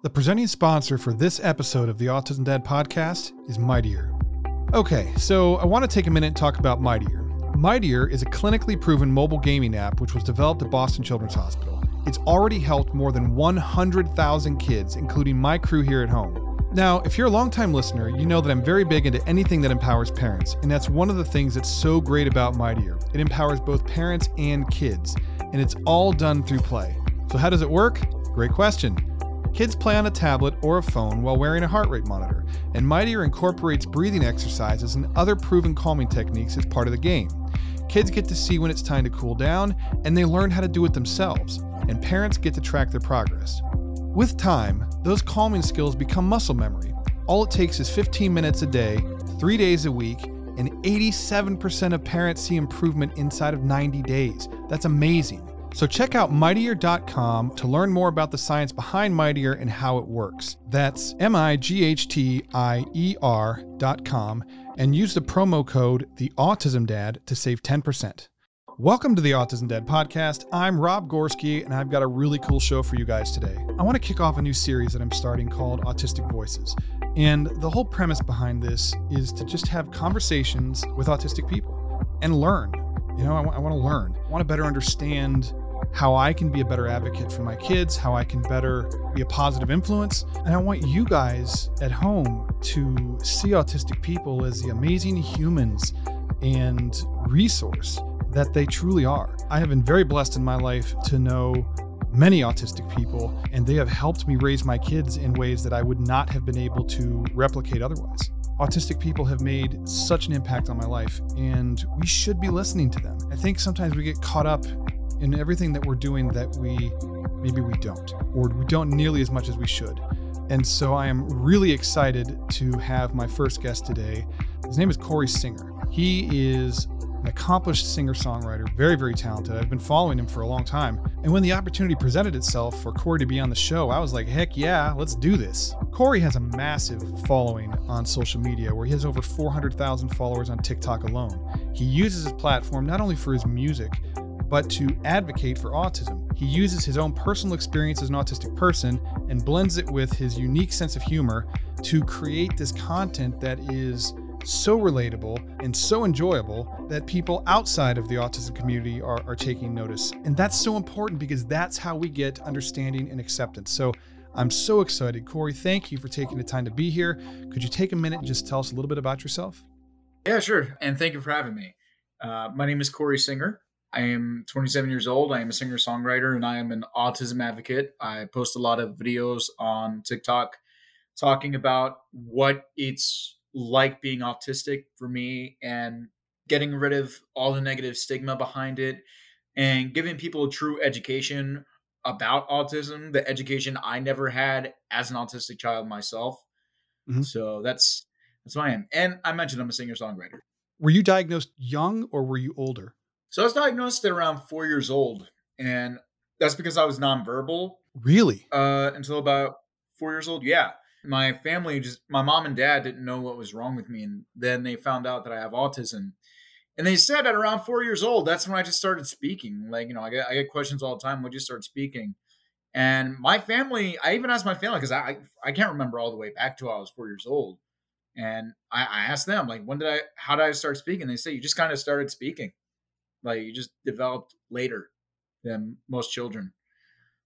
The presenting sponsor for this episode of the Autism Dad podcast is Mightier. Okay, so I want to take a minute and talk about Mightier. Mightier is a clinically proven mobile gaming app which was developed at Boston Children's Hospital. It's already helped more than 100,000 kids, including my crew here at home. Now, if you're a longtime listener, you know that I'm very big into anything that empowers parents, and that's one of the things that's so great about Mightier. It empowers both parents and kids, and it's all done through play. So, how does it work? Great question. Kids play on a tablet or a phone while wearing a heart rate monitor, and Mightier incorporates breathing exercises and other proven calming techniques as part of the game. Kids get to see when it's time to cool down, and they learn how to do it themselves, and parents get to track their progress. With time, those calming skills become muscle memory. All it takes is 15 minutes a day, three days a week, and 87% of parents see improvement inside of 90 days. That's amazing. So check out mightier.com to learn more about the science behind Mightier and how it works. That's M I G H T I E R.com and use the promo code The Autism Dad to save 10%. Welcome to the Autism Dad podcast. I'm Rob Gorski, and I've got a really cool show for you guys today. I want to kick off a new series that I'm starting called Autistic Voices. And the whole premise behind this is to just have conversations with autistic people and learn. You know, I, w- I want to learn. I want to better understand how I can be a better advocate for my kids, how I can better be a positive influence. And I want you guys at home to see autistic people as the amazing humans and resource that they truly are. I have been very blessed in my life to know many autistic people, and they have helped me raise my kids in ways that I would not have been able to replicate otherwise. Autistic people have made such an impact on my life, and we should be listening to them. I think sometimes we get caught up in everything that we're doing that we maybe we don't, or we don't nearly as much as we should. And so I am really excited to have my first guest today. His name is Cory Singer. He is an accomplished singer songwriter, very, very talented. I've been following him for a long time. And when the opportunity presented itself for Cory to be on the show, I was like, heck yeah, let's do this. Cory has a massive following on social media where he has over 400,000 followers on TikTok alone. He uses his platform not only for his music, but to advocate for autism. He uses his own personal experience as an autistic person and blends it with his unique sense of humor to create this content that is so relatable and so enjoyable that people outside of the autism community are, are taking notice. And that's so important because that's how we get understanding and acceptance. So I'm so excited. Cory, thank you for taking the time to be here. Could you take a minute and just tell us a little bit about yourself? Yeah, sure. And thank you for having me. Uh, my name is Cory Singer. I am 27 years old. I am a singer songwriter and I am an autism advocate. I post a lot of videos on TikTok talking about what it's like being autistic for me and getting rid of all the negative stigma behind it and giving people a true education about autism, the education I never had as an autistic child myself. Mm-hmm. So that's that's who I am. And I mentioned I'm a singer songwriter. Were you diagnosed young or were you older? So I was diagnosed at around four years old, and that's because I was nonverbal. Really? Uh, until about four years old. Yeah. My family just, my mom and dad didn't know what was wrong with me. And then they found out that I have autism. And they said at around four years old, that's when I just started speaking. Like, you know, I get, I get questions all the time. When did you start speaking? And my family, I even asked my family because I, I can't remember all the way back to I was four years old. And I, I asked them, like, when did I, how did I start speaking? They say, you just kind of started speaking. Like you just developed later than most children.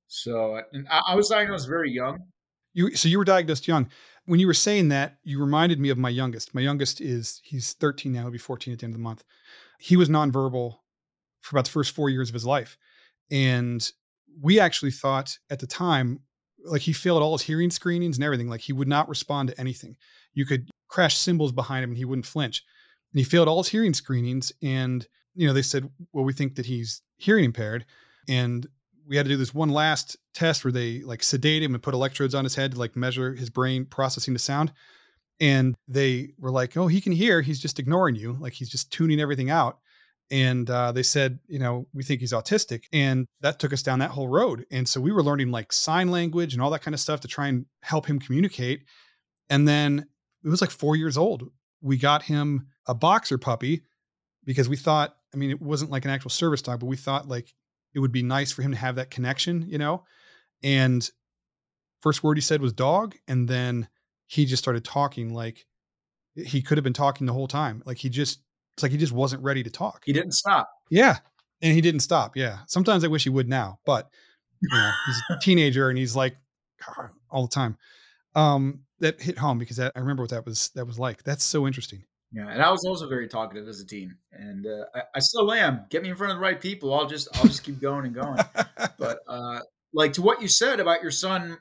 So I, I was diagnosed very young. You so you were diagnosed young. When you were saying that, you reminded me of my youngest. My youngest is he's 13 now, he'll be 14 at the end of the month. He was nonverbal for about the first four years of his life. And we actually thought at the time, like he failed all his hearing screenings and everything. Like he would not respond to anything. You could crash cymbals behind him and he wouldn't flinch. And he failed all his hearing screenings. And you know, they said, well, we think that he's hearing impaired. And we had to do this one last test where they like sedate him and put electrodes on his head to like measure his brain processing the sound. And they were like, oh, he can hear. He's just ignoring you. Like he's just tuning everything out. And uh, they said, you know, we think he's autistic. And that took us down that whole road. And so we were learning like sign language and all that kind of stuff to try and help him communicate. And then it was like four years old. We got him a boxer puppy because we thought I mean, it wasn't like an actual service dog, but we thought like it would be nice for him to have that connection, you know? And First word he said was dog, and then he just started talking like he could have been talking the whole time. Like he just, it's like he just wasn't ready to talk. He didn't stop. Yeah, and he didn't stop. Yeah, sometimes I wish he would now, but you know, he's a teenager and he's like all the time. Um, that hit home because that, I remember what that was that was like. That's so interesting. Yeah, and I was also very talkative as a teen, and uh, I, I, still am. Get me in front of the right people, I'll just I'll just keep going and going. but uh, like to what you said about your son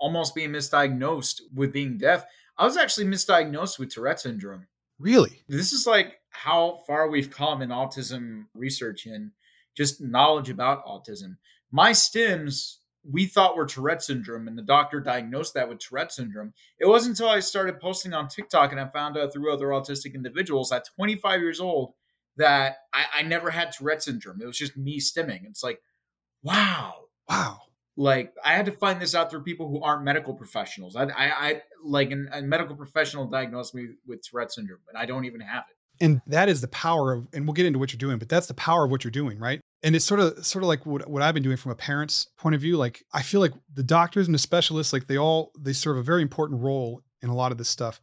almost being misdiagnosed with being deaf, I was actually misdiagnosed with Tourette syndrome. Really? This is like how far we've come in autism research and just knowledge about autism. My stims we thought were Tourette syndrome, and the doctor diagnosed that with Tourette syndrome. It wasn't until I started posting on TikTok and I found out through other autistic individuals at 25 years old that I, I never had Tourette syndrome. It was just me stimming. It's like, wow. Wow. Like I had to find this out through people who aren't medical professionals. I, I, I like an, a medical professional diagnosed me with Tourette syndrome, and I don't even have it. And that is the power of, and we'll get into what you're doing, but that's the power of what you're doing, right? and it's sort of sort of like what, what I've been doing from a parent's point of view. Like I feel like the doctors and the specialists, like they all they serve a very important role in a lot of this stuff.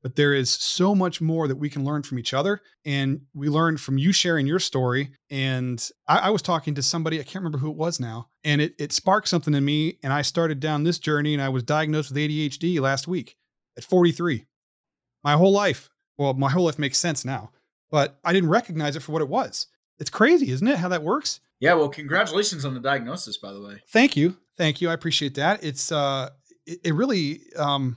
But there is so much more that we can learn from each other. And we learned from you sharing your story. And I, I was talking to somebody, I can't remember who it was now, and it it sparked something in me. And I started down this journey and I was diagnosed with ADHD last week at 43. My whole life. Well, my whole life makes sense now, but I didn't recognize it for what it was. It's crazy, isn't it? How that works? Yeah. Well, congratulations on the diagnosis, by the way. Thank you. Thank you. I appreciate that. It's uh, it, it really um,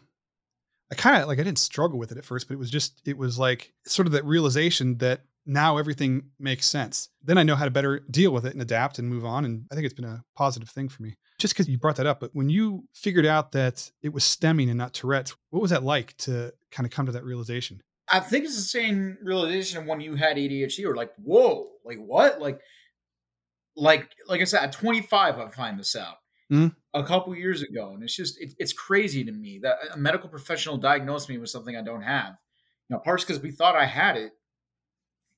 I kind of like I didn't struggle with it at first, but it was just it was like sort of that realization that now everything makes sense. Then I know how to better deal with it and adapt and move on. And I think it's been a positive thing for me. Just because you brought that up, but when you figured out that it was stimming and not Tourette's, what was that like to kind of come to that realization? I think it's the same realization when you had ADHD or like, whoa, like what? Like, like, like I said, at 25, I find this out mm-hmm. a couple years ago. And it's just, it, it's crazy to me that a medical professional diagnosed me with something I don't have. You know, parts because we thought I had it.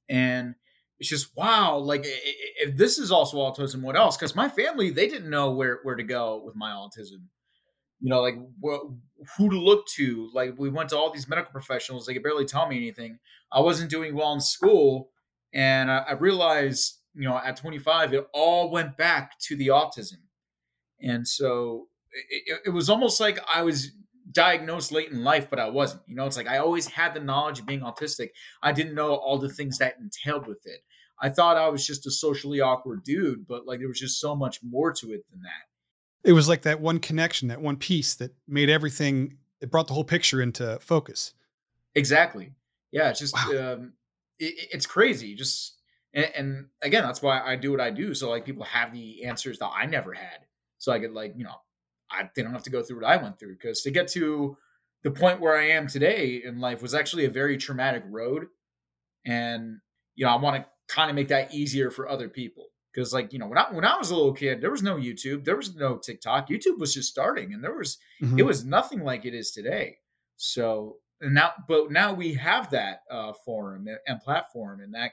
And it's just, wow, like if this is also autism, what else? Because my family, they didn't know where, where to go with my autism you know, like who to look to. Like we went to all these medical professionals, they could barely tell me anything. I wasn't doing well in school, and I, I realized, you know, at 25, it all went back to the autism, and so it, it was almost like I was diagnosed late in life, but I wasn't. You know, it's like I always had the knowledge of being autistic. I didn't know all the things that entailed with it. I thought I was just a socially awkward dude, but like there was just so much more to it than that. It was like that one connection, that one piece that made everything. It brought the whole picture into focus. Exactly. Yeah. It's just wow. um, it, it's crazy. Just and, and again, that's why I do what I do. So like people have the answers that I never had. So I could like you know I they don't have to go through what I went through because to get to the point where I am today in life was actually a very traumatic road, and you know I want to kind of make that easier for other people because like you know when I when I was a little kid, there was no YouTube, there was no TikTok. YouTube was just starting, and there was mm-hmm. it was nothing like it is today. So now, but now we have that uh, forum and platform, and that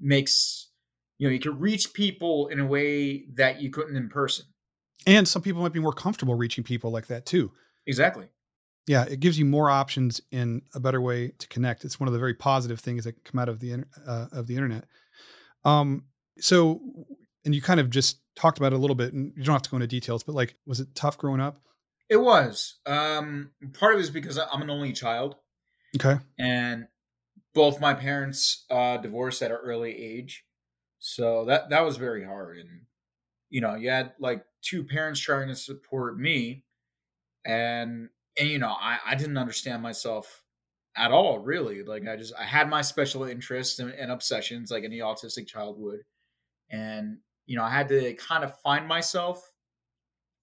makes you know you can reach people in a way that you couldn't in person. And some people might be more comfortable reaching people like that too. Exactly. Yeah, it gives you more options in a better way to connect. It's one of the very positive things that come out of the uh, of the internet. Um, so, and you kind of just talked about it a little bit, and you don't have to go into details, but like, was it tough growing up? It was. Um, part of it is because I'm an only child. Okay. And both my parents uh, divorced at an early age, so that that was very hard. And you know, you had like two parents trying to support me, and and you know, I I didn't understand myself at all really like i just i had my special interests and, and obsessions like any autistic child would and you know i had to kind of find myself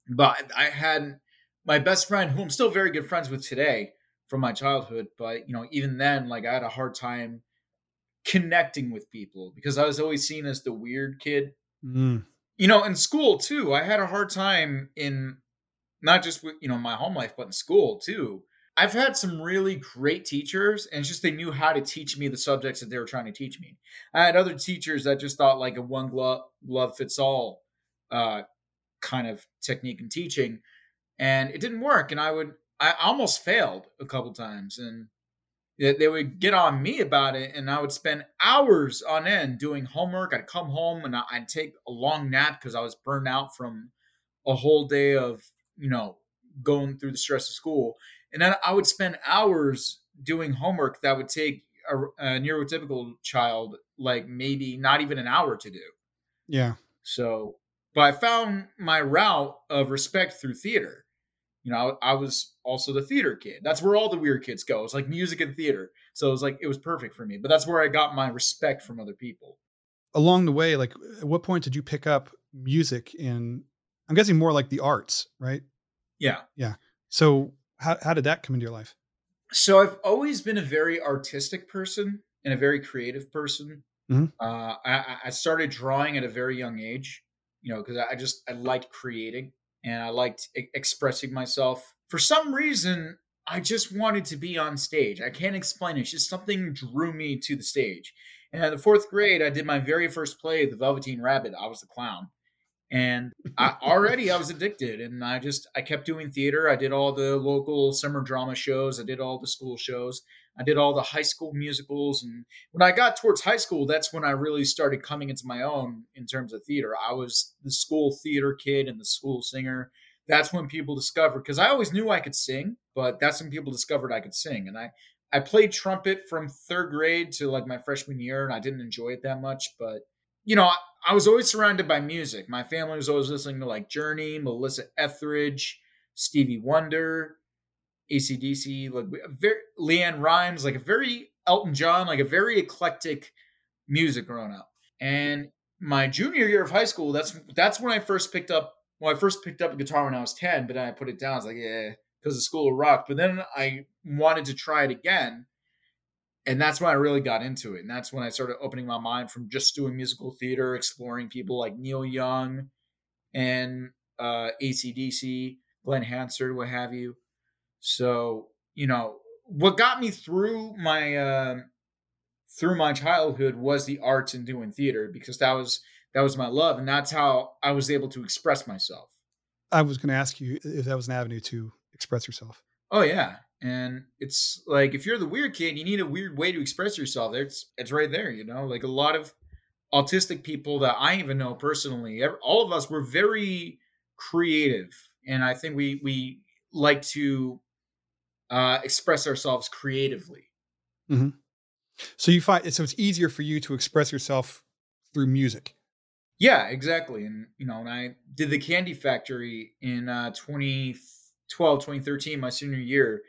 but i had my best friend who i'm still very good friends with today from my childhood but you know even then like i had a hard time connecting with people because i was always seen as the weird kid mm. you know in school too i had a hard time in not just with you know my home life but in school too I've had some really great teachers, and it's just they knew how to teach me the subjects that they were trying to teach me. I had other teachers that just thought like a one glove glove fits all uh, kind of technique in teaching, and it didn't work. And I would, I almost failed a couple times, and they would get on me about it, and I would spend hours on end doing homework. I'd come home and I'd take a long nap because I was burned out from a whole day of you know going through the stress of school, and then I would spend hours doing homework that would take a, a neurotypical child like maybe not even an hour to do. Yeah. So, but I found my route of respect through theater. You know, I, I was also the theater kid. That's where all the weird kids go. It's like music and theater. So it was like it was perfect for me. But that's where I got my respect from other people. Along the way, like at what point did you pick up music in I'm guessing more like the arts, right? Yeah. Yeah. So how how did that come into your life? So I've always been a very artistic person and a very creative person. Mm-hmm. Uh, I, I, started drawing at a very young age, you know, because I just I liked creating and I liked expressing myself. For some reason, I just wanted to be on stage. I can't explain it. It's just something drew me to the stage. And in the fourth grade, I did my very first play, The Velveteen Rabbit. I was the clown and I, already I was addicted and I just I kept doing theater. I did all the local summer drama shows, I did all the school shows, I did all the high school musicals and when I got towards high school that's when I really started coming into my own in terms of theater. I was the school theater kid and the school singer. That's when people discovered cuz I always knew I could sing, but that's when people discovered I could sing and I I played trumpet from 3rd grade to like my freshman year and I didn't enjoy it that much, but you know, I was always surrounded by music. My family was always listening to like Journey, Melissa Etheridge, Stevie Wonder, ACDC, like very LeAnn Rimes, like a very Elton John, like a very eclectic music growing up. And my junior year of high school, that's that's when I first picked up well, I first picked up a guitar when I was 10, but then I put it down. I was like, yeah, because the school of rock. But then I wanted to try it again and that's when I really got into it. And that's when I started opening my mind from just doing musical theater, exploring people like Neil Young and uh, ACDC, Glen Hansard, what have you. So, you know, what got me through my uh, through my childhood was the arts and doing theater because that was that was my love, and that's how I was able to express myself. I was going to ask you if that was an avenue to express yourself. Oh yeah, and it's like if you're the weird kid, you need a weird way to express yourself. It's it's right there, you know. Like a lot of autistic people that I even know personally, all of us were very creative, and I think we we like to uh, express ourselves creatively. Mm-hmm. So you find so it's easier for you to express yourself through music. Yeah, exactly. And you know, and I did the Kandi Factory in uh, 2012, 2013, my senior year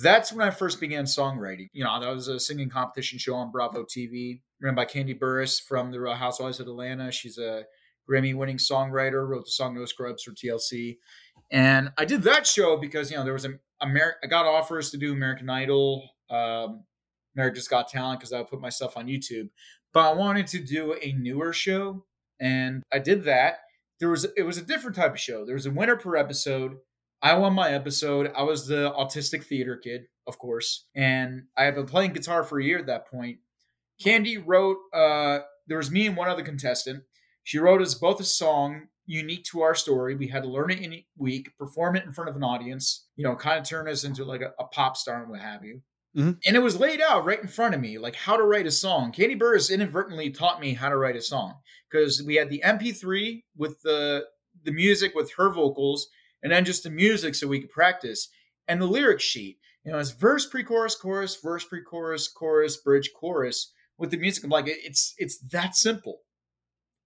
that's when I first began songwriting. You know, that was a singing competition show on Bravo TV, ran by Kandi Burruss from The Real Housewives of Atlanta. She's a Grammy winning songwriter, wrote the song No Scrubs for TLC. And I did that show because, you know, there was a Amer- I got offers to do American Idol, um, America's Got Talent, because I would put my stuff on YouTube. But I wanted to do a newer show, and I did that. There was it was a different type of show. There was a winner per episode I won my episode. I was the autistic theater kid, of course, and I had been playing guitar for a year at that point. Kandi wrote. Uh, there was me and one other contestant. She wrote us both a song unique to our story. We had to learn it in a week, perform it in front of an audience. You know, kind of turn us into like a, a pop star and what have you. Mm-hmm. And it was laid out right in front of me, like how to write a song. Kandi Burruss inadvertently taught me how to write a song because we had the MP3 with the the music with her vocals and then just the music so we could practice and the lyric sheet. You know, it's verse, pre-chorus, chorus, verse, pre-chorus, chorus, bridge, chorus with the music. I'm like, it's it's that simple.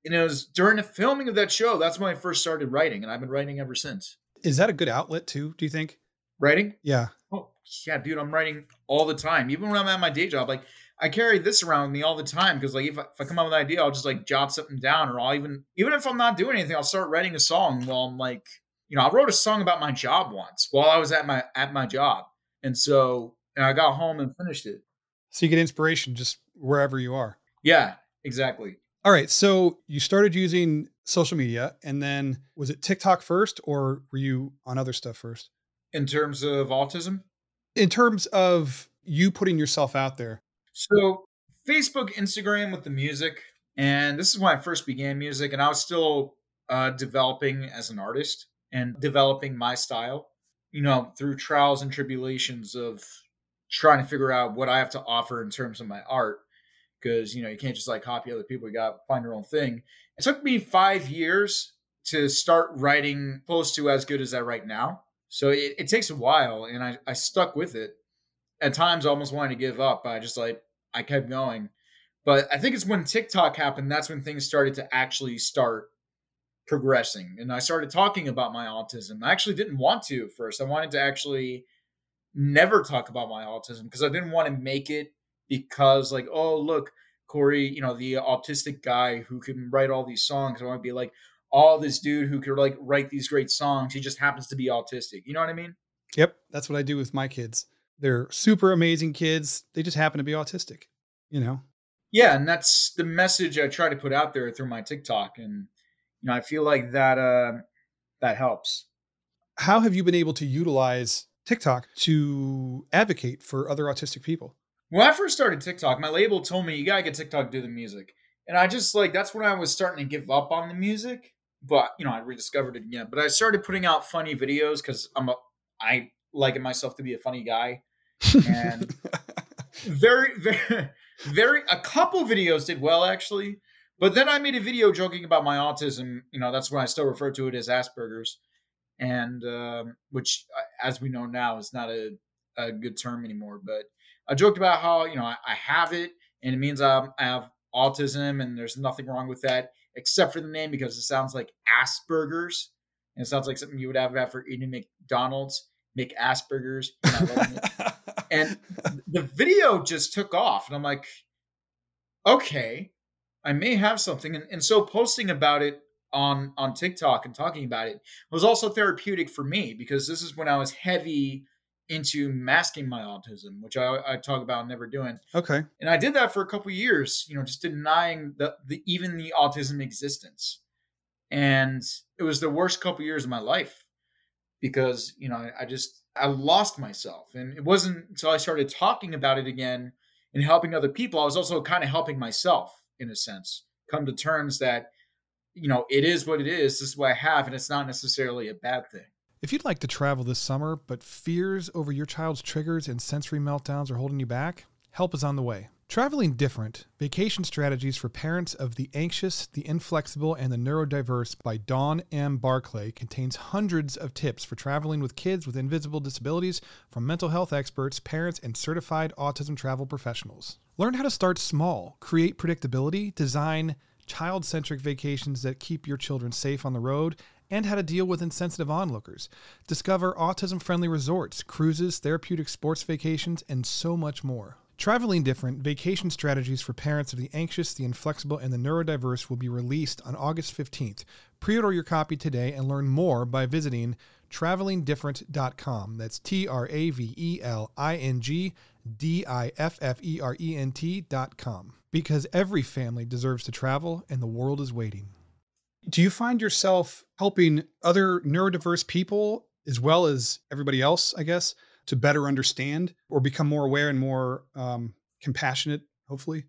And it was during the filming of that show. That's when I first started writing, and I've been writing ever since. Is that a good outlet too? Do you think? Writing? Yeah. Oh yeah, dude, I'm writing all the time. Even when I'm at my day job, like I carry this around with me all the time because like if I, if I come up with an idea, I'll just like jot something down, or I'll even even if I'm not doing anything, I'll start writing a song while I'm like you know, I wrote a song about my job once while I was at my at my job, and so and I got home and finished it. So you get inspiration just wherever you are. Yeah, exactly. All right, so you started using social media, and then was it TikTok first, or were you on other stuff first? In terms of autism, in terms of you putting yourself out there. So Facebook, Instagram with the music, and this is when I first began music, and I was still uh, developing as an artist and developing my style, you know, through trials and tribulations of trying to figure out what I have to offer in terms of my art. Because, you know, you can't just like copy other people, you got to find your own thing. It took me five years to start writing close to as good as I write now. So it, it takes a while and I, I stuck with it. At times I almost wanted to give up, but I just like I kept going. But I think it's when TikTok happened, that's when things started to actually start progressing. And I started talking about my autism. I actually didn't want to at first. I wanted to actually never talk about my autism because I didn't want to make it because, like, oh, look, Cory, you know, the autistic guy who can write all these songs. I want to be like, all oh, this dude who could like write these great songs. He just happens to be autistic. You know what I mean? Yep. That's what I do with my kids. They're super amazing kids. They just happen to be autistic, you know? Yeah. And that's the message I try to put out there through my TikTok. And, you know, I feel like that, uh, that helps. How have you been able to utilize TikTok to advocate for other autistic people? When I first started TikTok, my label told me you gotta get TikTok to do the music. And I just like that's when I was starting to give up on the music. But you know, I rediscovered it again. But I started putting out funny videos because I'm a I like myself to be a funny guy. And very, very very a couple videos did well actually. But then I made a video joking about my autism. You know, that's when I still refer to it as Asperger's and um, which, uh, as we know now, is not a, a good term anymore. But I joked about how you know I, I have it, and it means I have autism, and there's nothing wrong with that except for the name because it sounds like Asperger's, and it sounds like something you would have after eating McDonald's, McAsperger's. and the video just took off, and I'm like, okay, I may have something, and, and so posting about it on on TikTok and talking about it was also therapeutic for me because this is when I was heavy into masking my autism, which I, I talk about never doing. Okay. And I did that for a couple years, you know, just denying the, the even the autism existence. And it was the worst couple years of my life because, you know, I, I just I lost myself. And it wasn't until I started talking about it again and helping other people, I was also kind of helping myself in a sense, come to terms that you know, it is what it is. This is what I have, and it's not necessarily a bad thing. If you'd like to travel this summer, but fears over your child's triggers and sensory meltdowns are holding you back, help is on the way. Traveling Different Vacation Strategies for Parents of the Anxious, the Inflexible, and the Neurodiverse by Dawn M. Barclay contains hundreds of tips for traveling with kids with invisible disabilities from mental health experts, parents, and certified autism travel professionals. Learn how to start small, create predictability, design child centric vacations that keep your children safe on the road, and how to deal with insensitive onlookers. Discover autism friendly resorts, cruises, therapeutic sports vacations, and so much more. Traveling Different Vacation Strategies for Parents of the Anxious, the Inflexible, and the Neurodiverse will be released on August 15th. Pre order your copy today and learn more by visiting travelingdifferent.com. That's T R A V E L I N G D I F F E R E N T.com because every family deserves to travel and the world is waiting. Do you find yourself helping other neurodiverse people as well as everybody else, I guess, to better understand or become more aware and more um, compassionate, hopefully?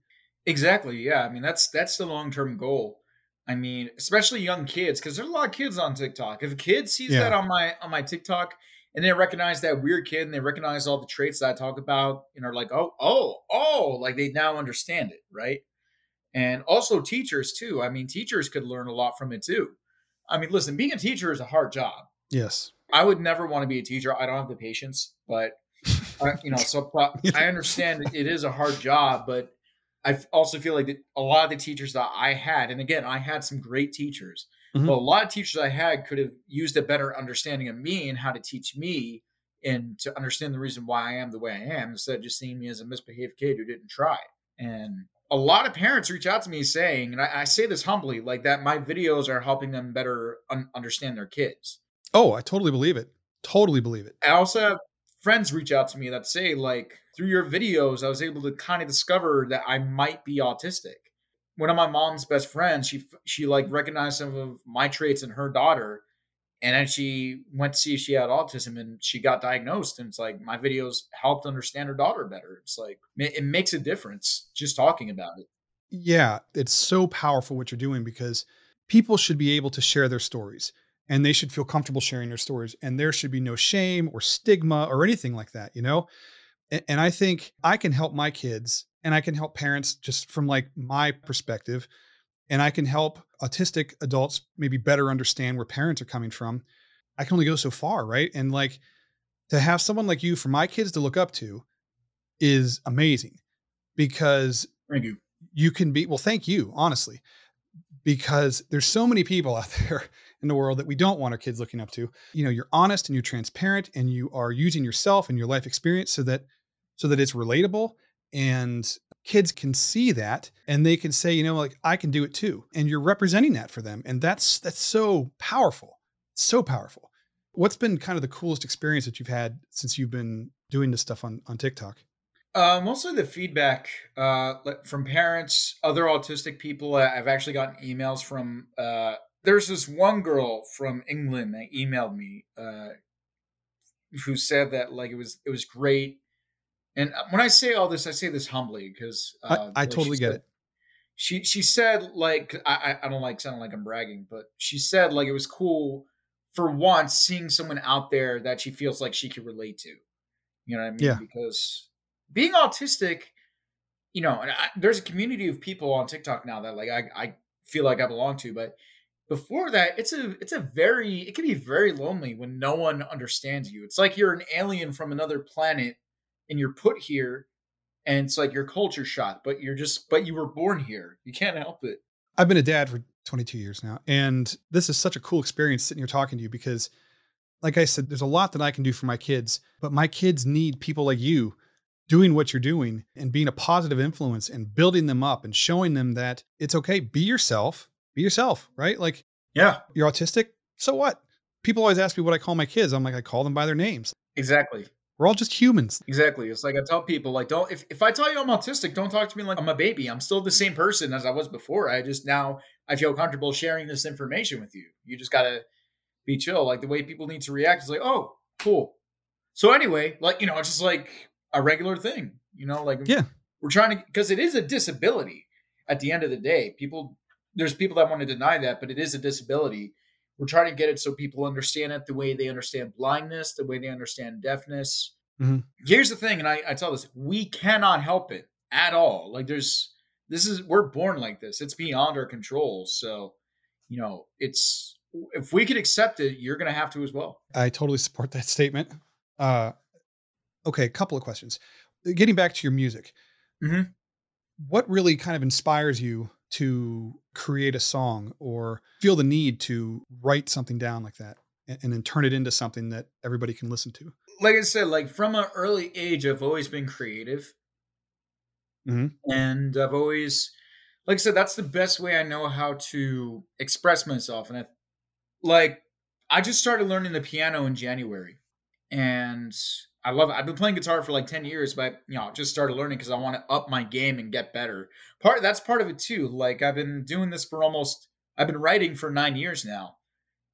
Exactly. Yeah. I mean, that's that's the long term goal. I mean, especially young kids, because there's a lot of kids on TikTok. If a kid sees yeah. that on my on my TikTok, and they recognize that weird kid and they recognize all the traits that I talk about and are like, oh, oh, oh, like they now understand it, right? And also teachers too. I mean, teachers could learn a lot from it too. I mean, listen, being a teacher is a hard job. Yes. I would never want to be a teacher. I don't have the patience, but uh, you know, so I understand it is a hard job, but I also feel like a lot of the teachers that I had, and again, I had some great teachers, Mm-hmm. But a lot of teachers I had could have used a better understanding of me and how to teach me and to understand the reason why I am the way I am instead of just seeing me as a misbehaved kid who didn't try. And a lot of parents reach out to me saying, and I, I say this humbly, like that my videos are helping them better un- understand their kids. Oh, I totally believe it. Totally believe it. I also have friends reach out to me that say, like, through your videos, I was able to kind of discover that I might be autistic one of my mom's best friends, she she like recognized some of my traits in her daughter, and then she went to see if she had autism, and she got diagnosed. And it's like my videos helped understand her daughter better. It's like it makes a difference just talking about it. Yeah, it's so powerful what you're doing because people should be able to share their stories. And they should feel comfortable sharing their stories and there should be no shame or stigma or anything like that you know? And, and i think i can help my kids and i can help parents just from like my perspective and i can help autistic adults maybe better understand where parents are coming from. I can only go so far right? And like to have someone like you for my kids to look up to is amazing because Thank you. you can be well thank you honestly because there's so many people out there in the world that we don't want our kids looking up to you know you're honest and you're transparent and you are using yourself and your life experience so that so that it's relatable and kids can see that and they can say you know like i can do it too and you're representing that for them and that's that's so powerful so powerful what's been kind of the coolest experience that you've had since you've been doing this stuff on on tiktok Uh, mostly the feedback uh, from parents, other autistic people. I- I've actually gotten emails from. Uh, there's this one girl from England that emailed me, uh, who said that like it was it was great. And uh, when I say all this, I say this humbly because uh, I, I totally get said- it She she said like I I- don't like sounding like I'm bragging, but she said like it was cool for once seeing someone out there that she feels like she could relate to. You know what I mean? Yeah. Because being autistic, you know, and I, there's a community of people on TikTok now that like I, I feel like I belong to, but before that, it's a it's a very it can be very lonely when no one understands you. It's like you're an alien from another planet and you're put here and it's like your culture shock, but you're just but you were born here. You can't help it. I've been a dad for 22 years now, and this is such a cool experience sitting here talking to you because, like I said, there's a lot that I can do for my kids, but my kids need people like you doing what you're doing and being a positive influence and building them up and showing them that it's okay. Be yourself, be yourself, right? Like Yeah, you're autistic, so what? People always ask me what I call my kids. I'm like, I call them by their names. exactly. We're all just humans. Exactly. It's like I tell people, like, don't if, if I tell you I'm autistic, don't talk to me like I'm a baby. I'm still the same person as I was before. I just now I feel comfortable sharing this information with you. You just gotta be chill. Like the way people need to react is like, oh, cool. So anyway, like, you know, it's just like a regular thing. You know, like Yeah. we're trying to because it is a disability at the end of the day. People there's people that want to deny that, but it is a disability. We're trying to get it so people understand it the way they understand blindness, the way they understand deafness. Mhm. Here's the thing, and I, I tell this: we cannot help it at all. Like there's this is we're born like this. It's beyond our control. So, you know, it's if we could accept it, you're gonna have to as well. I totally support that statement. Uh, okay, a couple of questions. Getting back to your music, Mhm. what really kind of inspires you to create a song or feel the need to write something down like that and, and then turn it into something that everybody can listen to? Like I said, like from an early age, I've always been creative. Mhm. and I've always, like I said, that's the best way I know how to express myself. And I, like, I just started learning the piano in January, and I love it. I've been playing guitar for like ten years, but you know, just started learning because I want to up my game and get better. Part that's part of it too. Like I've been doing this for almost, I've been writing for nine years now,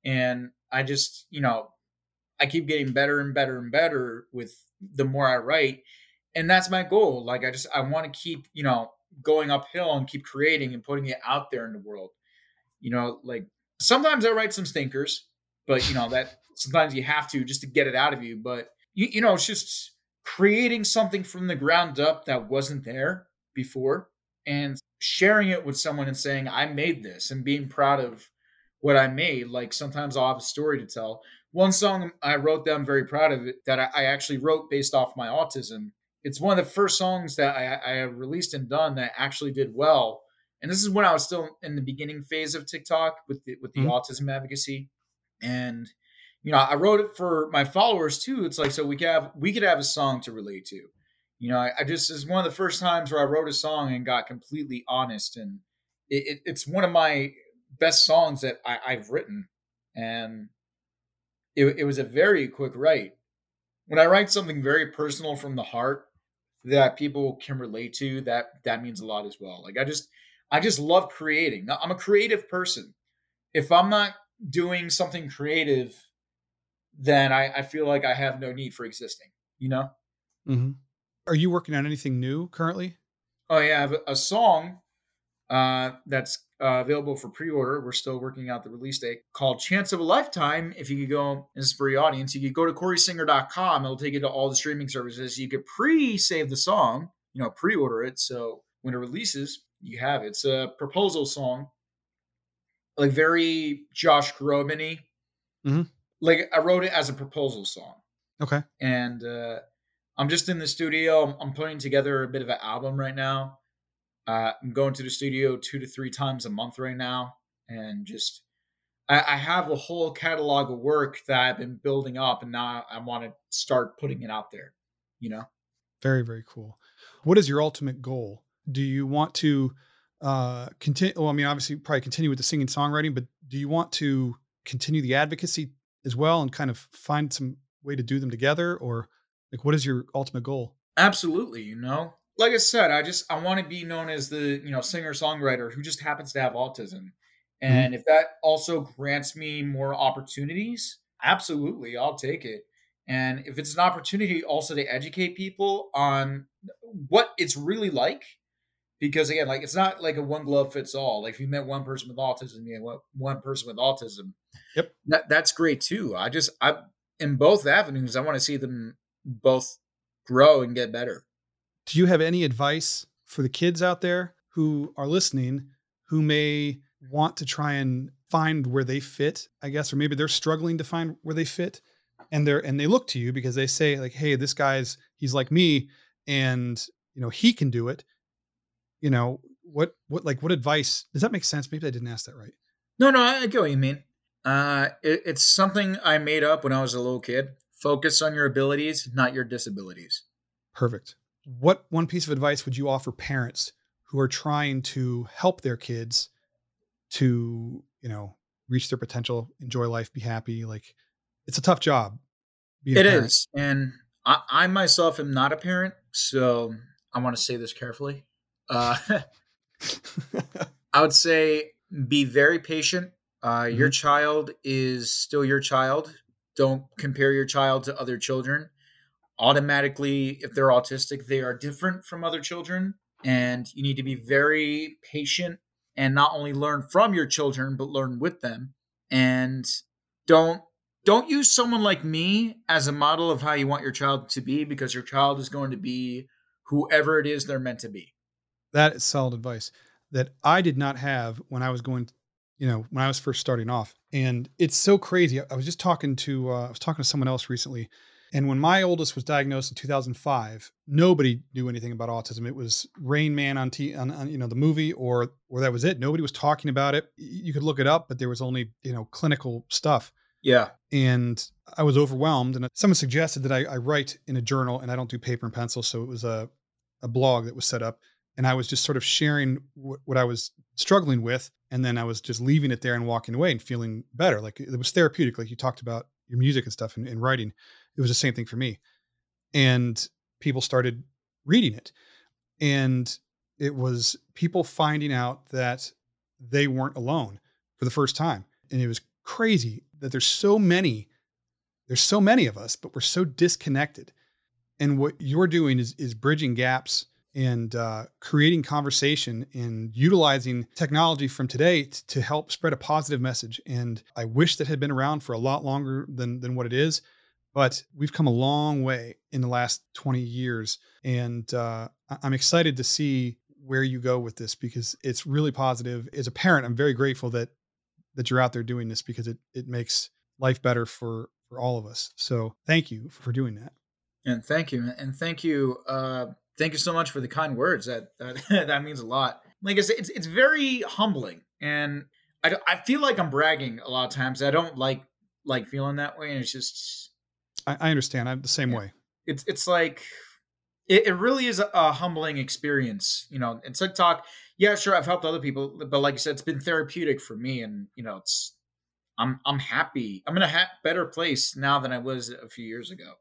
and I just, you know, I keep getting better and better and better with the more I write and that's my goal like i just i want to keep you know going uphill and keep creating and putting it out there in the world you know like sometimes i write some stinkers but you know that sometimes you have to just to get it out of you but you, you know it's just creating something from the ground up that wasn't there before and sharing it with someone and saying i made this and being proud of what i made like sometimes i'll have a story to tell one song i wrote that i'm very proud of it that i, I actually wrote based off my autism it's one of the first songs that I, I have released and done that actually did well. And this is when I was still in the beginning phase of TikTok with the, with the Mhm. autism advocacy. And you know, I wrote it for my followers too. It's like so we could have we could have a song to relate to. You know, I, I just it's one of the first times where I wrote a song and got completely honest, and it, it, it's one of my best songs that I, I've written. And it, it was a very quick write. When I write something very personal from the heart, that people can relate to that that means a lot as well like i just i just love creating i'm a creative person if i'm not doing something creative then i, I feel like i have no need for existing you know Mhm. Are you working on anything new currently? oh yeah i have a, song uh, that's uh, available for pre-order. We're still working out the release date. Called "Chance of a Lifetime." If you could go, this is for your audience. You could go to CorySinger.com. It'll take you to all the streaming services. You could pre-save the song. You know, pre-order it. So when it releases, you have it. It's a proposal song, like very Josh Groban mm-hmm. Like I wrote it as a proposal song. Okay. And uh, I'm just in the studio. I'm, I'm putting together a bit of an album right now uh, I'm going to the studio two to three times a month right now, and just I, I, have a whole catalog of work that I've been building up, and now I want to start putting it out there. You know, very very cool. What is your ultimate goal? Do you want to uh, continue? Well, I mean, obviously, probably continue with the singing songwriting, but do you want to continue the advocacy as well, and kind of find some way to do them together, or like what is your ultimate goal? Absolutely, you know, like I said, I just I want to be known as the you know singer songwriter who just happens to have autism, mm-hmm. and mm-hmm. if that also grants me more opportunities, absolutely, I'll take it. And if it's an opportunity also to educate people on what it's really like, because again, like it's not like a one glove fits all. Like if you met one person with autism, you know, one person with autism. Yep, that that's great too. I just I in both avenues, I want to see them both grow and get better. Do you have any advice for the kids out there who are listening who may want to try and find where they fit, I guess, or maybe they're struggling to find where they fit and they're and they look to you because they say like, "Hey, this guy's he's like me and, you know, he can do it." You know, what what like what advice does that make sense? Maybe I didn't ask that right. No, no, I get what you mean. Uh, it, it's something I made up when I was a little kid. Focus on your abilities, not your disabilities. Perfect what one piece of advice would you offer parents who are trying to help their kids to you know reach their potential enjoy life be happy like it's a tough job It is, and I, I, myself am not a parent so i want to say this carefully uh, i would say be very patient uh, mm-hmm. your child is still your child don't compare your child to other children automatically, if they're autistic, they are different from other children. And you need to be very patient and not only learn from your children, but learn with them. And don't don't use someone like me as a model of how you want your child to be because your child is going to be whoever it is they're meant to be. That is solid advice that I did not have when I was going, you know, when I was first starting off. And it's so crazy. I was just talking to uh, I was talking to someone else recently and when my oldest was diagnosed in 2005, nobody knew anything about autism. It was Rain Man on, T, on, on, you know the movie, or or that was it. Nobody was talking about it. You could look it up, but there was only you know clinical stuff. Yeah. And I was overwhelmed, and someone suggested that I, I write in a journal, and I don't do paper and pencil, so it was a a blog that was set up, and I was just sort of sharing what I was struggling with, and then I was just leaving it there and walking away and feeling better. Like it was therapeutic, like you talked about your music and stuff and, and writing it was the same thing for me. And people started reading it. And it was people finding out that they weren't alone for the first time. And it was crazy that there's so many, there's so many of us, but we're so disconnected. And what you're doing is is bridging gaps and uh, creating conversation and utilizing technology from today t- to help spread a positive message. And I wish that had been around for a lot longer than than what it is. But we've come a long way in the last 20 years. And uh, I'm excited to see where you go with this because it's really positive. As a parent, I'm very grateful that that you're out there doing this because it it makes life better for for all of us. So thank you for doing that. And thank you, and thank you, uh, thank you so much for the kind words. That that that means a lot. Like I said, it's it's very humbling, and I I feel like I'm bragging a lot of times. I don't like like feeling that way, and it's just I, I understand. I'm the same yeah. way. It's it's like it, it really is a, a, humbling experience. You know, and TikTok, yeah, sure, I've helped other people, but like I said, it's been therapeutic for me, and you know, it's I'm I'm happy. I'm in a ha- better place now than I was a few years ago.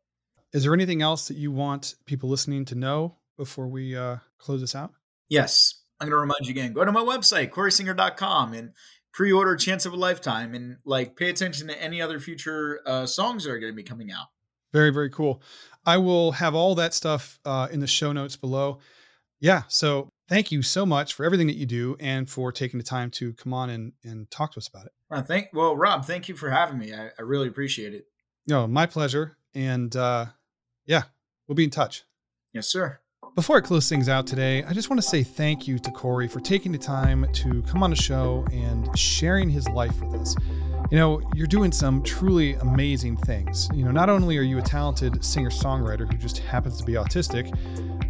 Is there anything else that you want people listening to know before we uh, close this out? Yes. I'm going to remind you again go to my website, CorySinger.com, and pre-order Chance of a Lifetime and like pay attention to any other future uh, songs that are going to be coming out. Very, very cool. I will have all that stuff uh, in the show notes below. Yeah. So thank you so much for everything that you do and for taking the time to come on and, and talk to us about it. Well, thank well, Rob, thank you for having me. I, I really appreciate it. No, my pleasure. And uh, yeah, we'll be in touch. Yes, sir. Before I close things out today, I just want to say thank you to Cory for taking the time to come on the show and sharing his life with us. You know, you're doing some truly amazing things. You know, not only are you a talented singer songwriter who just happens to be autistic,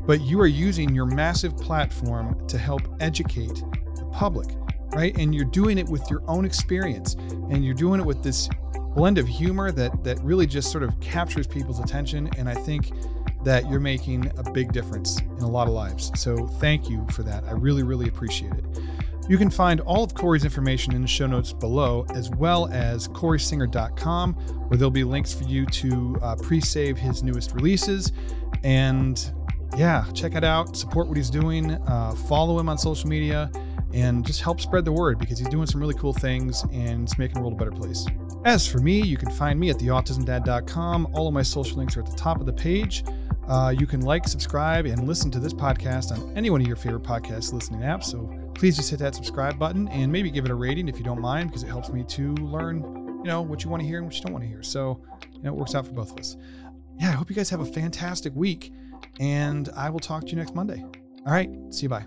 but you are using your massive platform to help educate the public, right? And you're doing it with your own experience and you're doing it with this blend of humor that that really just sort of captures people's attention and I think that you're making a big difference in a lot of lives. So thank you for that. I really really appreciate it. You can find all of Cory's information in the show notes below, as well as CorySinger.com, where there'll be links for you to uh, pre save his newest releases. And yeah, check it out, support what he's doing, uh, follow him on social media, and just help spread the word because he's doing some really cool things and it's making the world a better place. As for me, you can find me at theautismdad.com. All of my social links are at the top of the page. Uh, you can like, subscribe, and listen to this podcast on any one of your favorite podcast listening apps. So please just hit that subscribe button and maybe give it a rating if you don't mind, because it helps me to learn, you know, what you want to hear and what you don't want to hear. So, you know, it works out for both of us. Yeah, I hope you guys have a fantastic week, and I will talk to you next Monday. All right, see you. Bye.